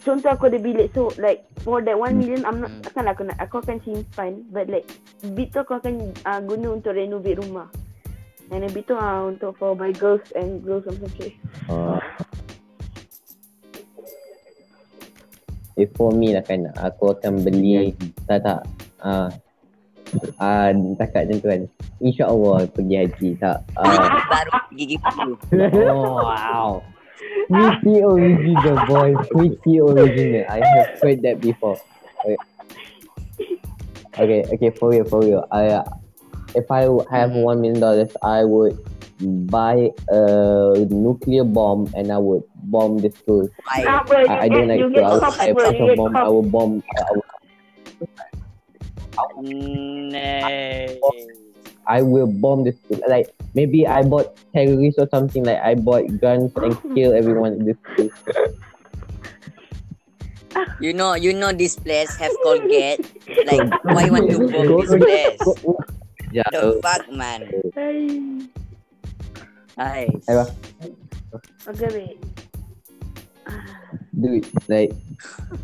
Contoh aku ada bilik. So, like, for that one million, I'm not, Hmm. takkan aku nak, aku akan simpan. But like, bit tu aku akan uh, guna untuk renovate rumah. And then bit tu uh, untuk for my girls and girls macam tu. Uh, if for me lah kan, aku akan beli, tak tak, ah, ah, takat macam tu kan. InsyaAllah pergi haji, tak. Ah, <laughs> Baru gigi baru. oh, wow. Pretty original, boy. Pretty original. I have heard that before. Okay, okay, okay for real, for real. I, if I have mm-hmm. one million dollars, I would buy a nuclear bomb and I would bomb the school. Why? Bro, you I, I get, don't like you school. get I would cup, buy a bro. bunch You of get bomb. I cup. will bomb. I will, Nay. I will bomb the school. Like maybe I bought terrorists or something. Like I bought guns and kill everyone in this school. You know, you know this place have Colgate. Like, why you want to bomb <laughs> this place? Yeah. The fuck, man. Ay. Ay. Aywa. Okay, wait. Dude, like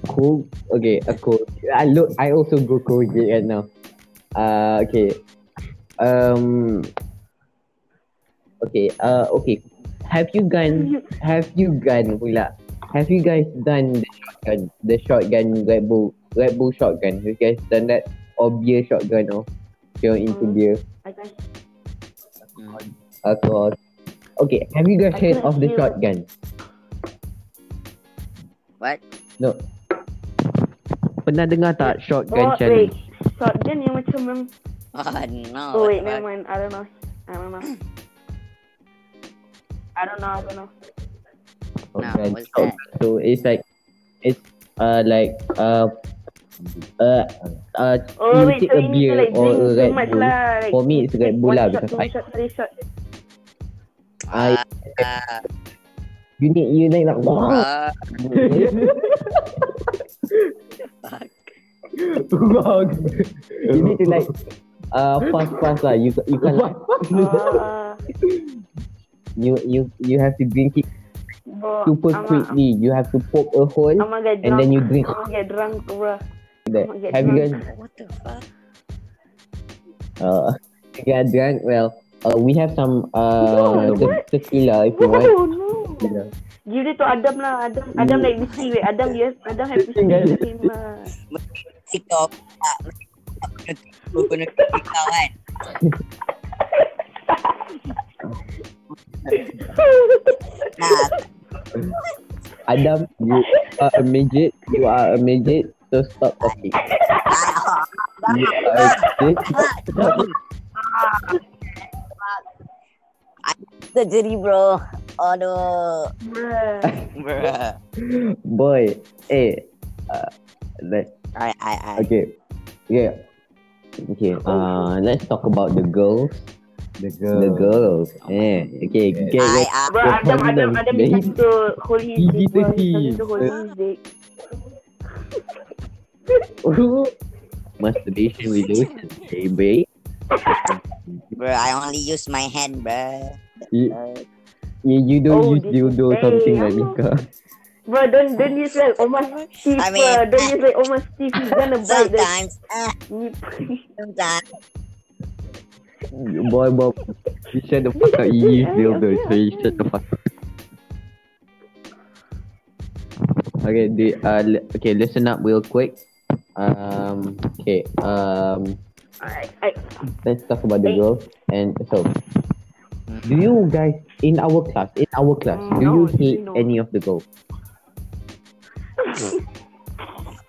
cool. Okay, a cool. I look. I also go Colgate right now. Uh, okay. Um. Okay. Uh. Okay. Have you done? Have you done? Pula. Have you guys done the shotgun? The shotgun Red Bull. Red Bull shotgun. Have you guys done that? Or beer shotgun? Or you're into Mm. beer? I guess. Alcohol. Okay. Have you guys I heard of the hear. shotgun? What? No. Pernah dengar tak shotgun Oh, challenge? wait. Shotgun yang macam mem... Oh, no. Oh, wait, the never mind. I don't know. I don't know. I don't know. I don't know. No, Okay. what's that? So it's like it's uh like uh uh uh Oh, you wait. take So a you need beer to like or drink a Red much Bull. lah. Like, For me, it's Red Bull one lah shot, because two I shot, three shot. I Uh, you need you need like uh, fuck. you need to like uh fast fast lah. You you can like Ah, you you you have to drink it bro, super I'm a- quickly. You have to poke a hole I'm and then you drink I'm gonna get drunk, bro. That. Have you guys drunk. What the fuck? uh get drunk? Well, uh, we have some uh No, te- tequila if you want. No, no. Give it to Adam lah. Adam, Adam like see. Wait, Adam yes, Adam have to see him lah. TikTok. Aku kena TikTok kan. Adam, you are a midget. You are a midget. So stop talking. You are a midget. terjadi bro. Aduh. Bruh. Bruh. Boy, eh, uh, let I, I, I. okay, yeah, okay. Uh, let's talk about the girls. The girl. The girls. Eh, okay, Okay. get I, it. I, Bro, Adam, Adam, Adam Babe. is to hold his Gigi dick, bro. tadi. He's to hold his dick. Masturbation reduction, baby. bro, I only use my hand, bro. You, you, you don't Oh, use this dildo is- something hey, like Mika. Bro, don't, don't use like Omar Steve, I mean- bro. Don't use like Omar Steve. He's gonna bite the sometimes, uh, sometimes. Boy, boy, you shut the fuck up. You use dildo, so you shut the fuck up. Okay, the, uh, okay, listen up real quick. Um, okay, um, I, I, let's talk about the Hey. girls. And so, do you guys in our class, in our class, do No, you hate no. any of the girls? <laughs>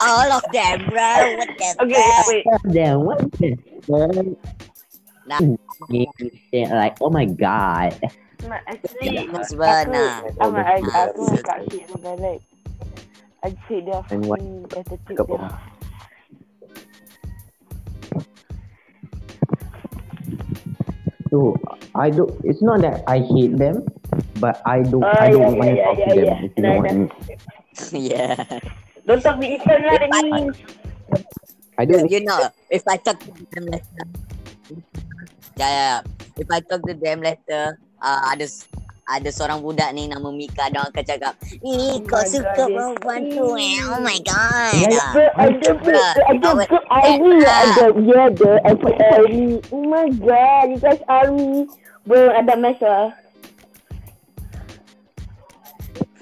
All of them, bro. What the <laughs> okay, fuck? wait. Then what? Nah. You say like, oh my god. Nah, actually, Mas aku, Bana. I'm a, I, aku Nah. kat hate but like, I'd say <laughs> their And what- fucking attitude So I don't. It's not that I hate them, but I don't. Oh, I don't yeah, want to yeah, talk yeah, to them. yeah. If you know Nah, what I mean. <laughs> yeah. Don't talk me Ethan lah, that means. I don't. You know, if I talk to them later, yeah, yeah, yeah. If I talk to them later, uh, ada s- ada seorang budak ni nama Mika dia akan cakap, "Ih, Oh kau my suka God, perempuan tu eh. Oh my god." Awet- bro, army lah, Adam. Yeah, the aku army. Oh my god, you guys army. Bro, Adam masuk.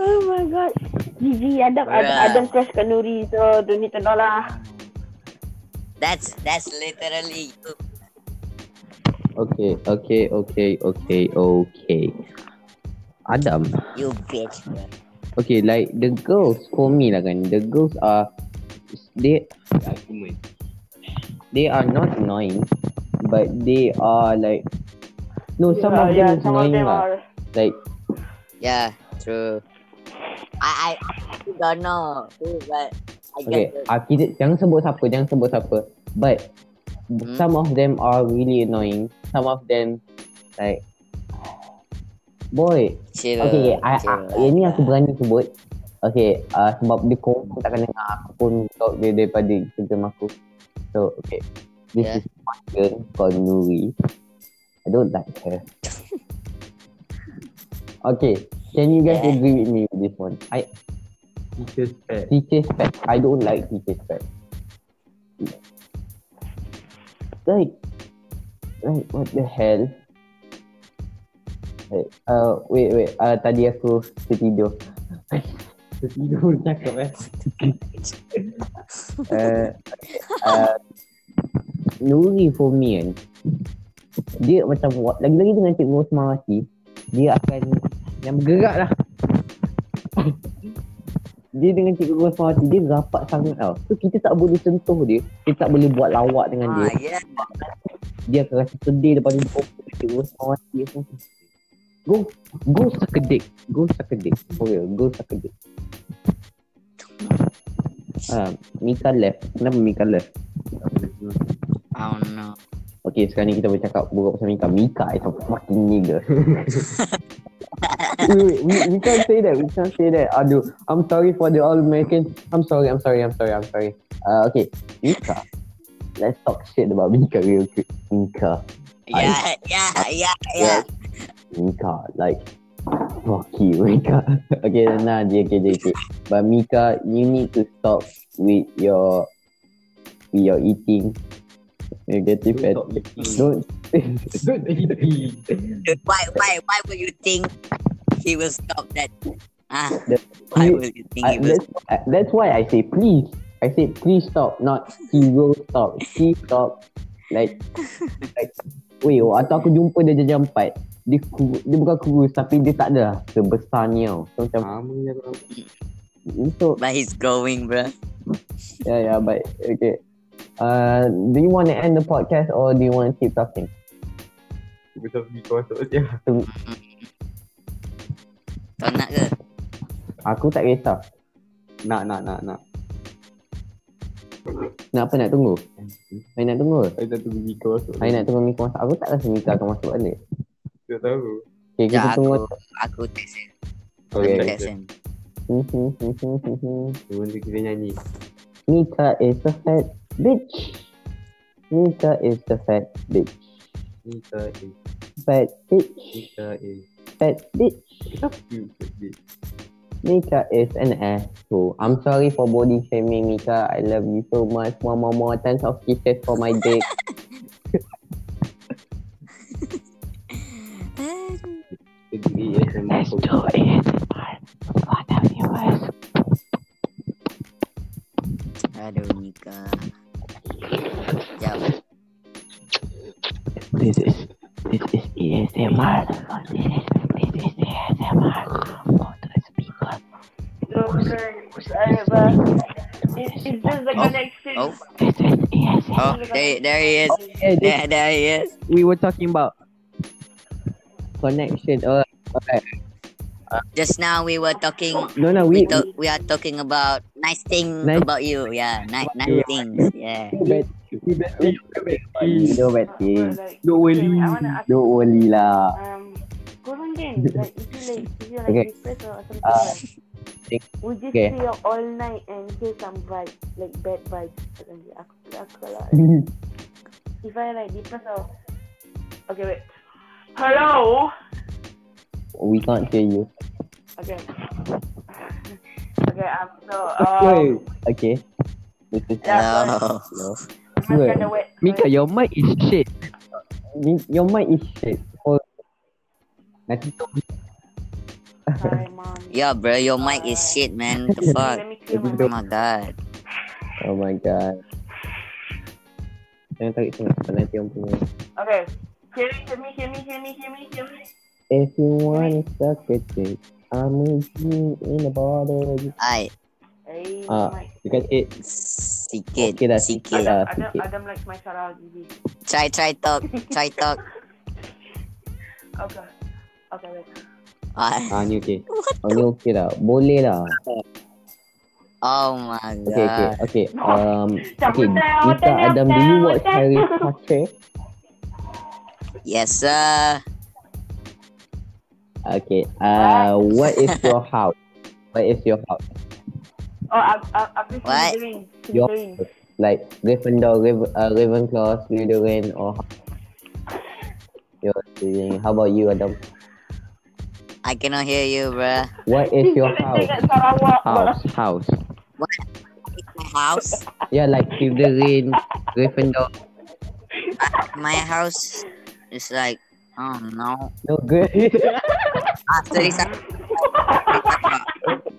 Oh my god. Gigi, Adam, Bruh. Adam crush kat Nuri, so don't need to know lah. That's that's literally you. Okay, okay, okay, okay, okay. Adam. You bitch, bro. Okay, like the girls for me lah kan. The girls are they they are not annoying, but they are like no some Yeah, of them yeah, is some annoying them lah. are. Like Yeah, true. I I, I don't know, too, but I okay, guess. ah kita jangan sebut siapa, jangan sebut siapa. But Hmm. some of them are really annoying. Some of them like boy Chill. Okay, okay. I, I, chill yang ni aku berani sebut. Okay, uh, sebab dia confirm takkan dengar aku pun talk dia daripada Instagram aku. So, okay. This Yeah. is one girl called Nuri. I don't like her. <laughs> okay, can you guys Yeah. agree with me with this one? I Teacher's pet. teacher's pet. I don't like teacher's pet. Like, like what the hell? Uh, wait, wait. Uh, tadi aku tertidur. <laughs> Tertidur cakap eh. uh, <laughs> uh, Nuri for me kan Dia macam Lagi-lagi dengan Cikgu Rosmawati Dia akan Yang bergerak lah Dia dengan Cikgu Rosmawati Dia rapat sangat tau So kita tak boleh sentuh dia Kita tak boleh buat lawak dengan Ah, dia yeah. Dia akan rasa sedih Lepas dia Cikgu semua. Go Go suck a dick Go suck a dick For real Go suck a dick Ah, Mika left Kenapa Mika left Oh no. Okay, sekarang ni kita bercakap buruk pasal Mika. Mika is a fucking <laughs> wait, wait, we, we can't say that. We can't say that. Aduh, I'm sorry for the all Americans. I'm sorry, I'm sorry, I'm sorry, I'm sorry. Uh, okay, Mika. Let's talk shit about Mika real quick. Mika. Yeah, yeah, yeah, yeah. Mika, like, fuck you, Mika. <laughs> okay, nah, JK, JK. But Mika, you need to stop with your, with your eating. You're getting fat. Don't, <laughs> Don't eat. <laughs> Why, why, why would you think he will stop that? Ah, The- why he- will you think Uh, he will that's, uh, that's why I say please. I say please stop, not he will stop. He stop. Like, like, weh, atau aku jumpa dia jam 4. Dia, ku- dia bukan kurus tapi dia tak ada sebesar ni tau. So macam, Sama je aku nampak. so, But he's growing, bro. yeah, yeah, but, okay. Uh, do you want to end the podcast or do you want to keep talking? Betul pergi kau masuk je. Kau nak ke? Aku tak kisah. Nak, nak, nak, nak. Nak apa nak tunggu? Saya nak tunggu. Saya tak tunggu kau masuk. Saya nak tunggu Mika masuk. Aku tak rasa Mika akan masuk balik. Tak tahu. Okay, kita Ya, tunggu. aku, aku text him. Okay. Aku text him. Tu kita nyanyi. Mika is the fat bitch. Mika is the fat bitch. Kita is, Fat bitch. kita is. Fat bitch. Kenapa you sedih? Mika is an asshole. I'm sorry for body shaming Mika. I love you so much. More, more, more. Tons of kisses for my dick. Sedih ASMR. it. What have you guys? Aduh, Nika. Jap. This is this is ASMR. This is this is ASMR. It, just the Oh, connection. oh. Is ASMR. Oh, there, there he is. Yeah, this, There, there he is. we were talking about connection. Oh, okay. Just now we were talking. No, no, We we. talk, we are talking about nice thing Nice- about you. Yeah, nice, nice Yeah. things. Yeah. Bad, you know bad thing. Don't worry. Don't worry lah. um, korang kan, like if you like, if you like Okay. or something Uh, like, would just okay. stay up all night and hear some vibes, like bad vibes? Macam Aku, aku kalau <laughs> if I like depressed or okay wait, hello, we can't hear you. okay, <laughs> okay um so um, Okay. This is yeah, Hello. Hello. I'm kind of. Mika, your mic is shit. Your mic is shit. Oh. Nanti tu Sorry, <laughs> mom. Yeah, bro, your mic is shit, man. What the <laughs> fuck? Let me clear my Oh my god. Oh my god. Jangan tarik sangat sebab nanti punya. Okay. Hear me, hear me, hear me, hear me, hear me, hear me. If you want to suck a dick, I'm with you in the bottle. Ay, Hey, Ah. my. You can it. sikit, Okay dah, sikit. sikit lah. Adam, Adam, sikit. Adam likes my Sarah Gigi. Try, try talk, <laughs> try talk. Okay. Okay, wait. Ay. Ah ni okay. Oh ni okay lah. Boleh lah. Oh my Okay okay god. okay. Um okay. Down, Adam, do you watch. Harry Potter? Yes, sir. Okay. Uh, what is your house? What is your house? Oh, I, I, I'm just What? doing. Your doing. like Gryffindor, Raven, uh, Ravenclaw, Slytherin, or <laughs> doing? How about you, Adam? I cannot hear you, bruh. What is your Kita house? House, house. My house? Yeah, like Slytherin, Gryffindor. Uh, my house is like, oh <laughs> <laughs> <laughs> no. No good. After this,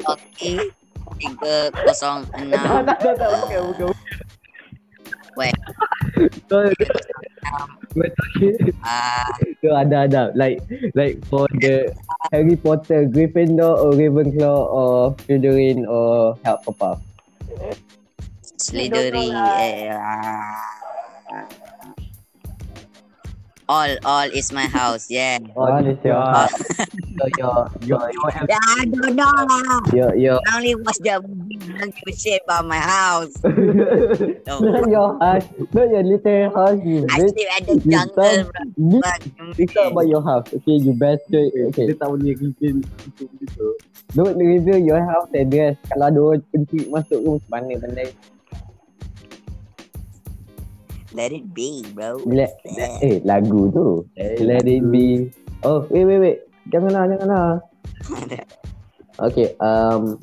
Oke, tiga kosong enam. Wait, talking. ah, So ada ada like like for the Harry Potter, Gryffindor or Ravenclaw or Slytherin or Hufflepuff. Slytherin. Eh, ah. All, all is my house. Yeah. <laughs> What is your Ah. <laughs> your your your Yeah, I don't know lah. your your I only watch the movie. I don't give a shit about my house. <laughs> No. not your house, not your little house. You I bitch. live at the You jungle, bro. It's not about your house. Okay, you bastard. Okay, Dia tak boleh reveal itu don't reveal your house address. Kalau ada orang masuk room, mana pandai. Let it be, bro. Let, let, eh, lagu tu. Let, let it be. Oh, wait, wait, wait. Janganlah, janganlah. <laughs> okay, um...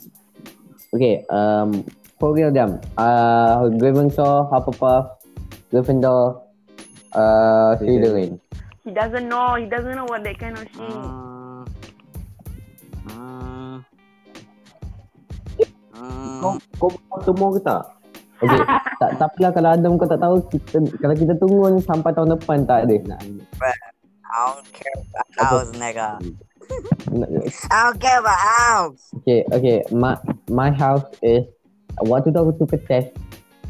Okay, um... For real, them. Uh, Gryffindor, Hufflepuff, Gryffindor, uh, Slytherin. He doesn't know. He doesn't know what that kind of shit. Uh, Kau kau semua ke tak? Okay, <laughs> tak, tapi lah kalau Adam kau tak tahu, kita, kalau kita tunggu ni sampai tahun depan tak ada. Nak, <laughs> I don't care about house, nigga. I don't care about house. okay, okay. My, my house is, waktu tu aku suka test,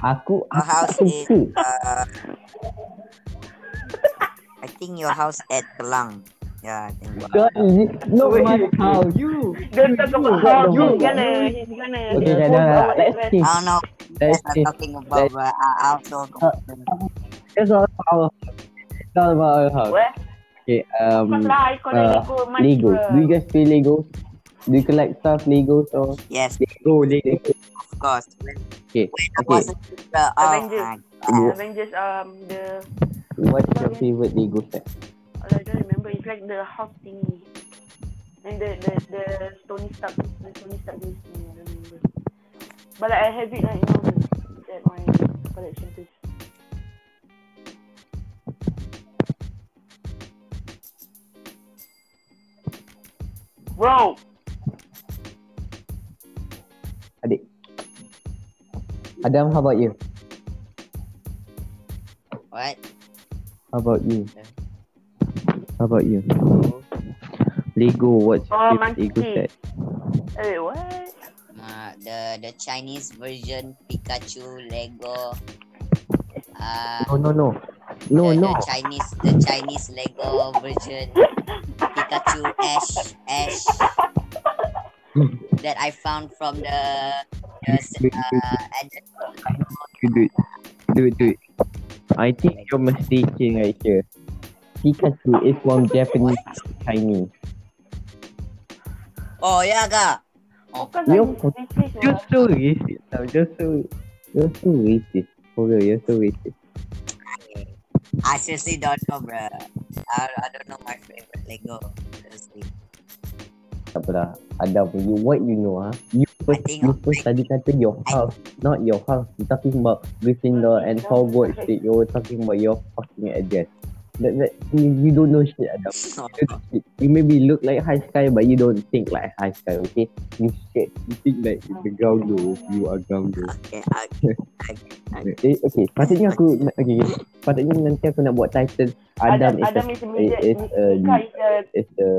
aku, Your aku house is, uh, I think your house at Kelang. Yeah, I think. God, no, my house. You. <laughs> Don't talk about how the he's gonna, he's gonna. Okay, expose dah, dah, our let's see. I don't know. Let's see. I'm talking about, but I, I also It's all about our house. It's all about our house. What? Okay, um, Bukan lah, I call it uh, Lego Lego. Do you guys play Lego? Do you collect stuff, Lego, or yes, Lego, Lego? of course. When, Okay, when I okay. was a uh, oh Avengers. my. Avengers, um, the What's your favorite Lego set? Oh, I don't remember. It's like the house thingy. And the the the Tony Stark, the Tony Stark this thing. I don't remember. But like, I have it right now. It's at my collection place. Bro, Adik. Adam, how about you? What? How about you? How about you? Lego, what's your Oh, favorite Lego monkey. set? hey, what? Uh, the the Chinese version Pikachu Lego. Uh, No, no, no. No, the, no. the Chinese the Chinese Lego version Pikachu Ash Ash that I found from the the uh, do it. Do it, do it. I think you're mistaken right here. Pikachu is from Japanese Chinese. Oh ya kak. Bukan Yo, Chinese You're lah. so racist. now. You're so, you're so racist. For real, you're so racist. I seriously don't know, bruh. I, I don't know my favorite Lego. Seriously. Tak apa. Adam, you, what you know, huh? You first, you first tadi kata your house, not your house. You're talking about Gryffindor and Hogwarts State. You're talking about your fucking address. That, that, you, you don't know shit, Adam. You, know shit. you maybe look like high sky, but you don't think like high sky, okay? You shit. You think like the ground though. You are ground though. Okay, okay, <laughs> okay. Eh, okay, patutnya aku, okay, okay. patutnya nanti aku nak buat title Adam, Adam, is, Adam is a midget. is a, Mika is a a, is a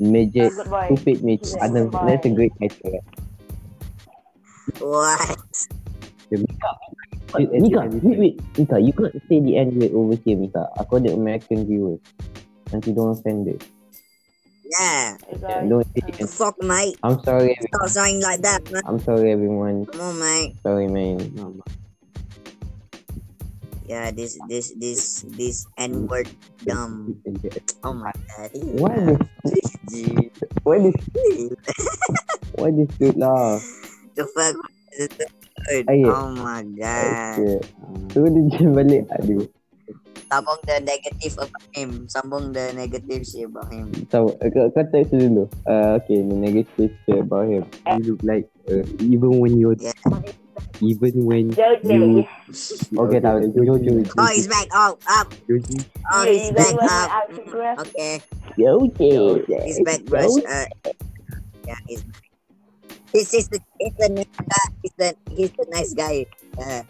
midget, good boy. stupid midget. He's a Adam, good that's a boy. great title. right? What? Eh, Mika, wait, wait. Mika, you can't say the N word over here, Mika. Aku ada American viewers. Nanti don't offend it. Yeah. Guys, Don't say the N. Fuck, mate. I'm sorry, everyone. Stop saying like that, man. I'm sorry, everyone. Come on, mate. Sorry, man. Yeah, this, this, this, this N word dumb. Oh my god. Why this? <laughs> Why this? Why this dude lah? the fuck is the word? Aye. Oh my god. Okay. Tu dia je balik. Aduh. Sambung the negative about him. Sambung the negative shit about him. So, kau, kau text dulu. Uh, okay, the negative shit about him. You look like, uh, even when you're, Yeah. even when Joke you, day. okay, tak, Jojo, Oh, he's back. Oh, up. Jojo, Oh, Yeah, he's you back don't want up. my autograph? Okay. Jojo, He's back, bro. Uh, yeah, he's back. He's, he's, the, he's the nice guy. He's the, he's the nice guy. Uh,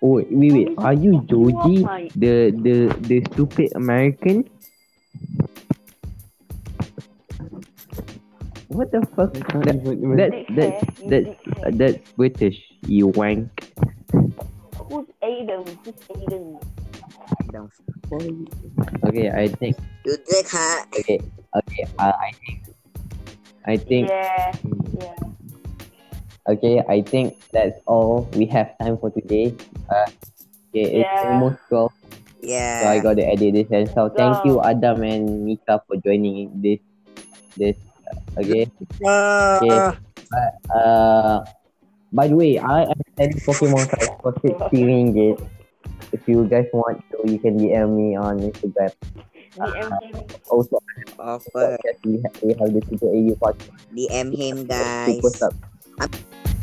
Oh, wait, wait, are you Joji, Oh the, the, the stupid American? What the fuck? That, that, Dick that, hair, that, that's British, you wank. Who's Aiden? Who's Aiden? don't Okay, I think, you dick her. okay, okay, uh, I think, I think, Yeah, yeah. Okay, I think that's all we have time for today. Uh, okay, it's almost 12, Yeah. so I got to edit this. And so thank you, Adam and Mika, for joining this. This, uh, okay. Uh, Uh, by the way, I am selling Pokemon cards for 60 <laughs> ringgit. If you guys want to, you can DM me on Instagram. DM him. Also, offer. we, ha- we have the Super AU podcast. DM him, guys. Super guys. Amém.